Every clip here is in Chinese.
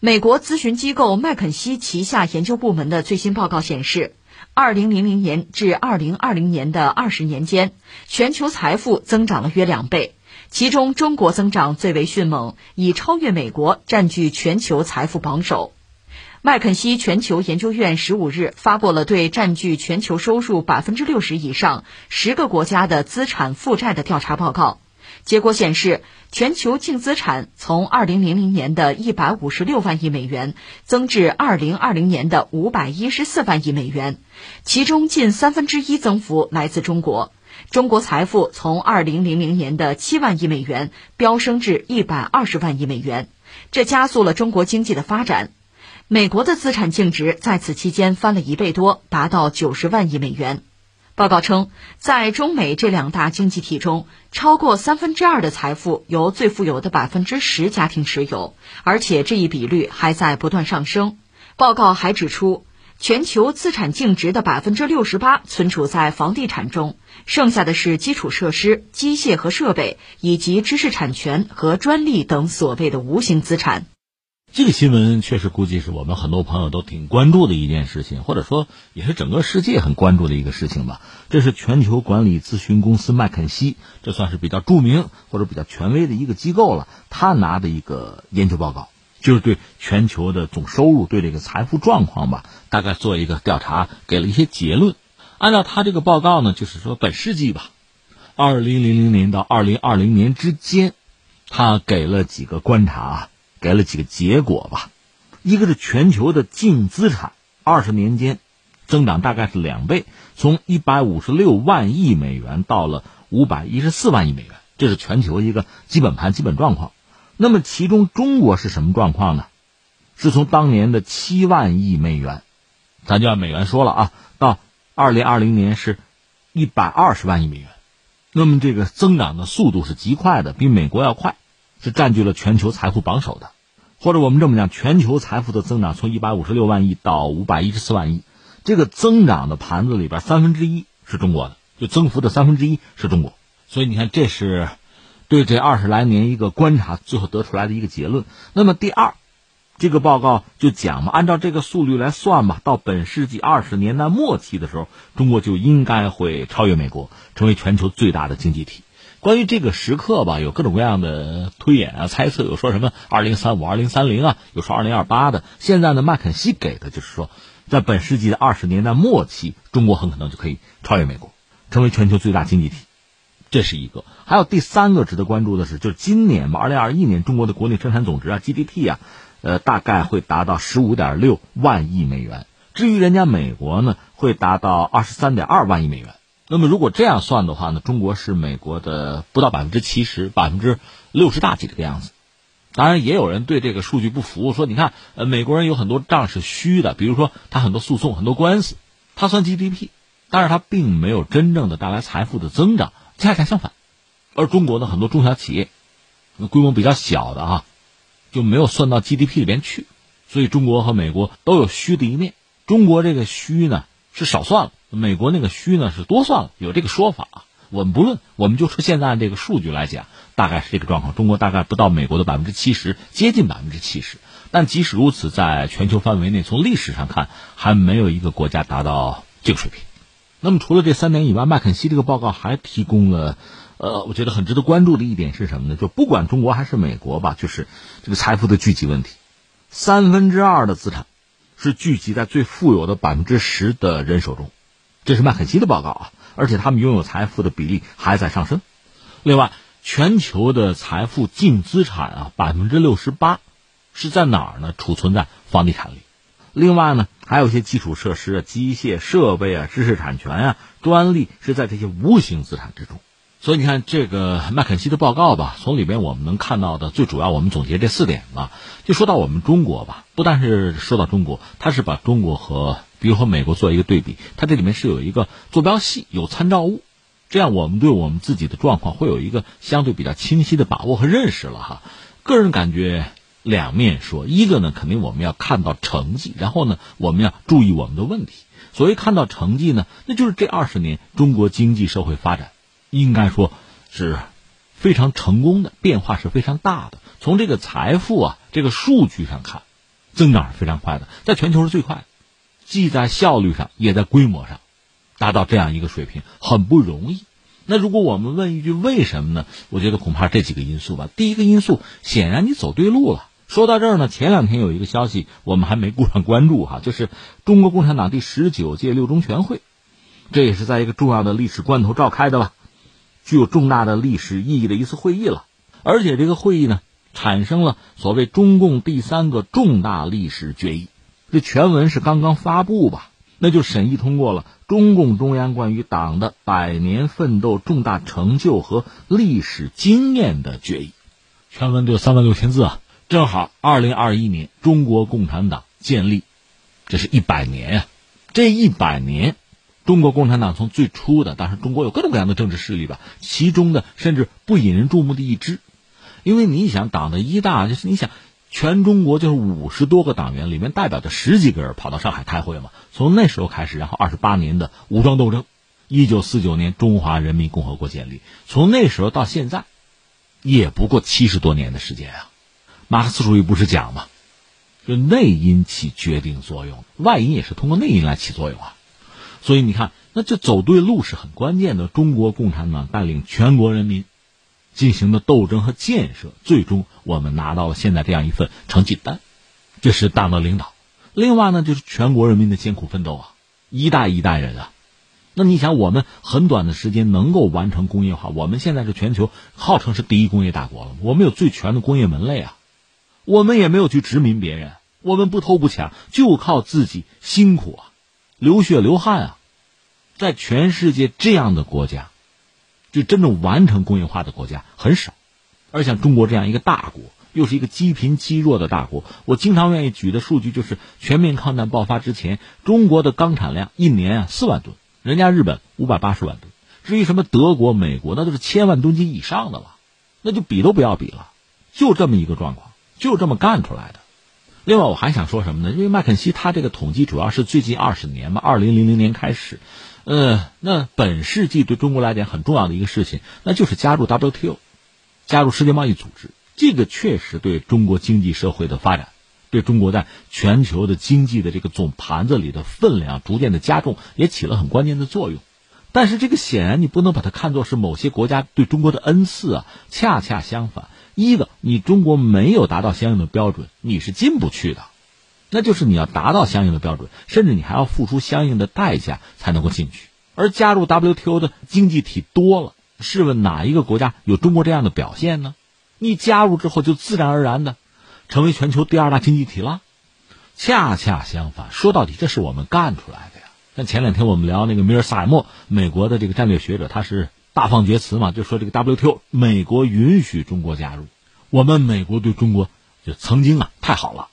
美国咨询机构麦肯锡旗下研究部门的最新报告显示，二零零零年至二零二零年的二十年间，全球财富增长了约两倍，其中中国增长最为迅猛，已超越美国，占据全球财富榜首。麦肯锡全球研究院十五日发布了对占据全球收入百分之六十以上十个国家的资产负债的调查报告。结果显示，全球净资产从2000年的156万亿美元增至2020年的514万亿美元，其中近三分之一增幅来自中国。中国财富从2000年的7万亿美元飙升至120万亿美元，这加速了中国经济的发展。美国的资产净值在此期间翻了一倍多，达到90万亿美元。报告称，在中美这两大经济体中，超过三分之二的财富由最富有的百分之十家庭持有，而且这一比率还在不断上升。报告还指出，全球资产净值的百分之六十八存储在房地产中，剩下的是基础设施、机械和设备，以及知识产权和专利等所谓的无形资产。这个新闻确实估计是我们很多朋友都挺关注的一件事情，或者说也是整个世界很关注的一个事情吧。这是全球管理咨询公司麦肯锡，这算是比较著名或者比较权威的一个机构了。他拿的一个研究报告，就是对全球的总收入、对这个财富状况吧，大概做一个调查，给了一些结论。按照他这个报告呢，就是说本世纪吧，二零零零年到二零二零年之间，他给了几个观察。给了几个结果吧，一个是全球的净资产二十年间增长大概是两倍，从一百五十六万亿美元到了五百一十四万亿美元，这是全球一个基本盘基本状况。那么其中中国是什么状况呢？是从当年的七万亿美元，咱就按美元说了啊，到二零二零年是一百二十万亿美元，那么这个增长的速度是极快的，比美国要快。是占据了全球财富榜首的，或者我们这么讲，全球财富的增长从一百五十六万亿到五百一十四万亿，这个增长的盘子里边三分之一是中国的，就增幅的三分之一是中国。所以你看，这是对这二十来年一个观察最后得出来的一个结论。那么第二，这个报告就讲嘛，按照这个速率来算吧，到本世纪二十年代末期的时候，中国就应该会超越美国，成为全球最大的经济体。关于这个时刻吧，有各种各样的推演啊、猜测，有说什么二零三五、二零三零啊，有说二零二八的。现在呢，麦肯锡给的就是说，在本世纪的二十年代末期，中国很可能就可以超越美国，成为全球最大经济体。这是一个。还有第三个值得关注的是，就是今年吧，二零二一年中国的国内生产总值啊 GDP 啊，呃，大概会达到十五点六万亿美元。至于人家美国呢，会达到二十三点二万亿美元。那么，如果这样算的话呢，中国是美国的不到百分之七十，百分之六十大几这个样子。当然，也有人对这个数据不服，说你看，呃，美国人有很多账是虚的，比如说他很多诉讼、很多官司，他算 GDP，但是他并没有真正的带来财富的增长，恰恰相反。而中国的很多中小企业，规模比较小的啊，就没有算到 GDP 里边去，所以中国和美国都有虚的一面。中国这个虚呢，是少算了。美国那个虚呢是多算了，有这个说法。我们不论，我们就说现在这个数据来讲，大概是这个状况。中国大概不到美国的百分之七十，接近百分之七十。但即使如此，在全球范围内，从历史上看，还没有一个国家达到这个水平。那么除了这三点以外，麦肯锡这个报告还提供了，呃，我觉得很值得关注的一点是什么呢？就不管中国还是美国吧，就是这个财富的聚集问题，三分之二的资产是聚集在最富有的百分之十的人手中。这是麦肯锡的报告啊，而且他们拥有财富的比例还在上升。另外，全球的财富净资产啊，百分之六十八是在哪儿呢？储存在房地产里。另外呢，还有一些基础设施啊、机械设备啊、知识产权啊、专利是在这些无形资产之中。所以你看，这个麦肯锡的报告吧，从里边我们能看到的最主要，我们总结这四点吧。就说到我们中国吧，不但是说到中国，它是把中国和。比如和美国做一个对比，它这里面是有一个坐标系，有参照物，这样我们对我们自己的状况会有一个相对比较清晰的把握和认识了哈。个人感觉两面说，一个呢，肯定我们要看到成绩，然后呢，我们要注意我们的问题。所谓看到成绩呢，那就是这二十年中国经济社会发展，应该说是非常成功的，变化是非常大的。从这个财富啊这个数据上看。增长是非常快的，在全球是最快的，既在效率上也在规模上达到这样一个水平，很不容易。那如果我们问一句为什么呢？我觉得恐怕这几个因素吧。第一个因素，显然你走对路了。说到这儿呢，前两天有一个消息，我们还没顾上关注哈，就是中国共产党第十九届六中全会，这也是在一个重要的历史关头召开的吧，具有重大的历史意义的一次会议了。而且这个会议呢，产生了所谓中共第三个重大历史决议，这全文是刚刚发布吧。那就审议通过了中共中央关于党的百年奋斗重大成就和历史经验的决议，全文就三万六千字啊，正好二零二一年中国共产党建立，这是一百年呀，这一百年，中国共产党从最初的，当时中国有各种各样的政治势力吧，其中的甚至不引人注目的一支，因为你想党的一大就是你想。全中国就是五十多个党员，里面代表着十几个人跑到上海开会嘛。从那时候开始，然后二十八年的武装斗争，一九四九年中华人民共和国建立，从那时候到现在，也不过七十多年的时间啊。马克思主义不是讲吗？就内因起决定作用，外因也是通过内因来起作用啊。所以你看，那这走对路是很关键的。中国共产党带领全国人民。进行的斗争和建设，最终我们拿到了现在这样一份成绩单，这是党的领导。另外呢，就是全国人民的艰苦奋斗啊，一代一代人啊。那你想，我们很短的时间能够完成工业化，我们现在是全球号称是第一工业大国了，我们有最全的工业门类啊，我们也没有去殖民别人，我们不偷不抢，就靠自己辛苦啊，流血流汗啊，在全世界这样的国家。就真正完成工业化的国家很少，而像中国这样一个大国，又是一个积贫积弱的大国，我经常愿意举的数据就是全面抗战爆发之前，中国的钢产量一年啊四万吨，人家日本五百八十万吨，至于什么德国、美国，那都是千万吨级以上的了，那就比都不要比了，就这么一个状况，就这么干出来的。另外，我还想说什么呢？因为麦肯锡他这个统计主要是最近二十年嘛，二零零零年开始。呃，那本世纪对中国来讲很重要的一个事情，那就是加入 WTO，加入世界贸易组织。这个确实对中国经济社会的发展，对中国在全球的经济的这个总盘子里的分量逐渐的加重，也起了很关键的作用。但是这个显然你不能把它看作是某些国家对中国的恩赐啊，恰恰相反，一个你中国没有达到相应的标准，你是进不去的。那就是你要达到相应的标准，甚至你还要付出相应的代价才能够进去。而加入 WTO 的经济体多了，试问哪一个国家有中国这样的表现呢？你加入之后就自然而然的成为全球第二大经济体了。恰恰相反，说到底这是我们干出来的呀。像前两天我们聊那个米尔萨尔默，美国的这个战略学者，他是大放厥词嘛，就说这个 WTO 美国允许中国加入，我们美国对中国就曾经啊太好了。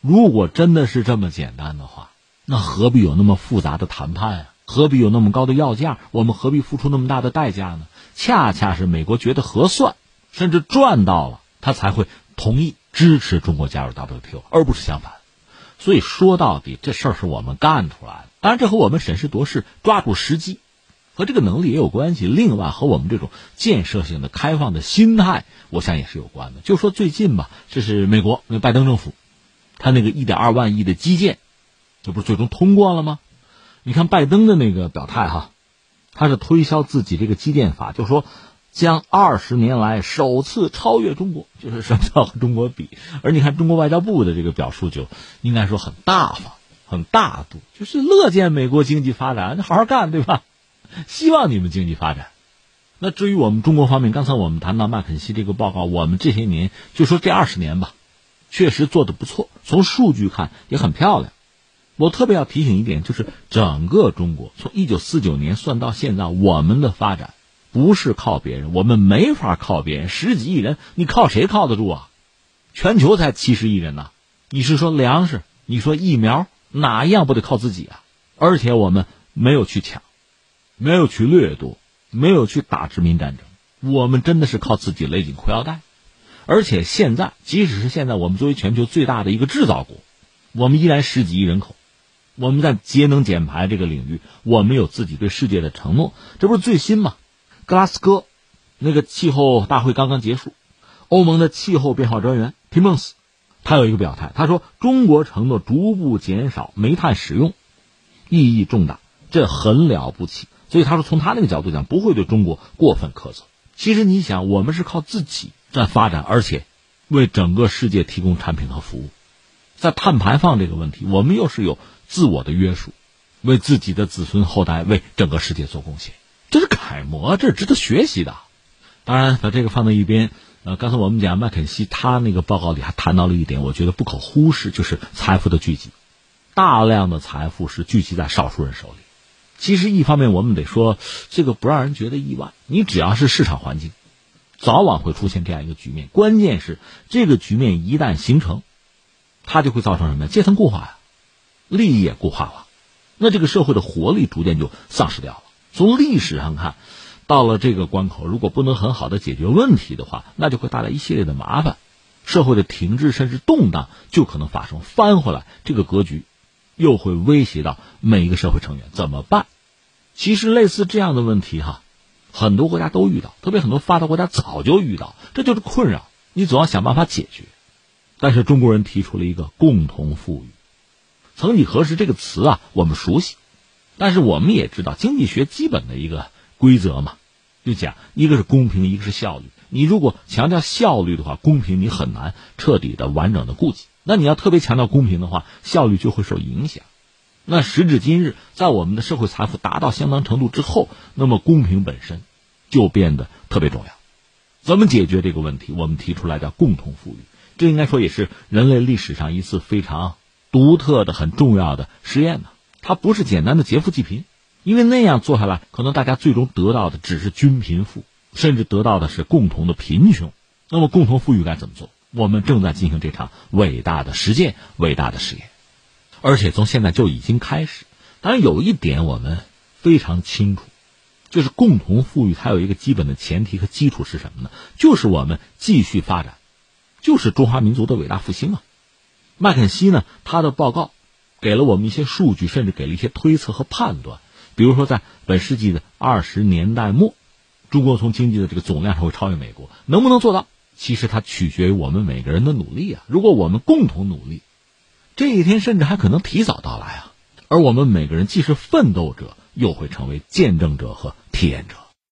如果真的是这么简单的话，那何必有那么复杂的谈判呀？何必有那么高的要价？我们何必付出那么大的代价呢？恰恰是美国觉得合算，甚至赚到了，他才会同意支持中国加入 WTO，而不是相反。所以说到底，这事儿是我们干出来的。当然，这和我们审时度势、抓住时机和这个能力也有关系。另外，和我们这种建设性的、开放的心态，我想也是有关的。就说最近吧，这是美国那拜登政府。他那个一点二万亿的基建，这不是最终通过了吗？你看拜登的那个表态哈，他是推销自己这个基建法，就说将二十年来首次超越中国，就是什么叫和中国比？而你看中国外交部的这个表述，就应该说很大方、很大度，就是乐见美国经济发展，你好好干，对吧？希望你们经济发展。那至于我们中国方面，刚才我们谈到麦肯锡这个报告，我们这些年就说这二十年吧。确实做的不错，从数据看也很漂亮。我特别要提醒一点，就是整个中国从一九四九年算到现在，我们的发展不是靠别人，我们没法靠别人。十几亿人，你靠谁靠得住啊？全球才七十亿人呢，你是说粮食？你说疫苗？哪一样不得靠自己啊？而且我们没有去抢，没有去掠夺，没有去打殖民战争，我们真的是靠自己勒紧裤腰带。而且现在，即使是现在，我们作为全球最大的一个制造国，我们依然十几亿人口。我们在节能减排这个领域，我们有自己对世界的承诺。这不是最新吗？格拉斯哥那个气候大会刚刚结束，欧盟的气候变化专员提蒙斯他有一个表态，他说中国承诺逐步减少煤炭使用，意义重大，这很了不起。所以他说，从他那个角度讲，不会对中国过分苛责。其实你想，我们是靠自己在发展，而且为整个世界提供产品和服务。在碳排放这个问题，我们又是有自我的约束，为自己的子孙后代、为整个世界做贡献，这是楷模，这是值得学习的。当然，把这个放在一边。呃，刚才我们讲麦肯锡，他那个报告里还谈到了一点，我觉得不可忽视，就是财富的聚集，大量的财富是聚集在少数人手里。其实，一方面我们得说，这个不让人觉得意外。你只要是市场环境，早晚会出现这样一个局面。关键是这个局面一旦形成，它就会造成什么呀？阶层固化呀，利益也固化了，那这个社会的活力逐渐就丧失掉了。从历史上看。到了这个关口，如果不能很好的解决问题的话，那就会带来一系列的麻烦，社会的停滞甚至动荡就可能发生。翻回来，这个格局又会威胁到每一个社会成员，怎么办？其实类似这样的问题，哈，很多国家都遇到，特别很多发达国家早就遇到，这就是困扰，你总要想办法解决。但是中国人提出了一个共同富裕，曾几何时这个词啊，我们熟悉，但是我们也知道经济学基本的一个。规则嘛，就讲一个是公平，一个是效率。你如果强调效率的话，公平你很难彻底的完整的顾及。那你要特别强调公平的话，效率就会受影响。那时至今日，在我们的社会财富达到相当程度之后，那么公平本身就变得特别重要。怎么解决这个问题？我们提出来叫共同富裕。这应该说也是人类历史上一次非常独特的、很重要的实验呢。它不是简单的劫富济贫。因为那样做下来，可能大家最终得到的只是均贫富，甚至得到的是共同的贫穷。那么，共同富裕该怎么做？我们正在进行这场伟大的实践、伟大的实验，而且从现在就已经开始。当然，有一点我们非常清楚，就是共同富裕它有一个基本的前提和基础是什么呢？就是我们继续发展，就是中华民族的伟大复兴啊！麦肯锡呢，他的报告给了我们一些数据，甚至给了一些推测和判断。比如说，在本世纪的二十年代末，中国从经济的这个总量上会超越美国，能不能做到？其实它取决于我们每个人的努力啊！如果我们共同努力，这一天甚至还可能提早到来啊！而我们每个人既是奋斗者，又会成为见证者和体验者。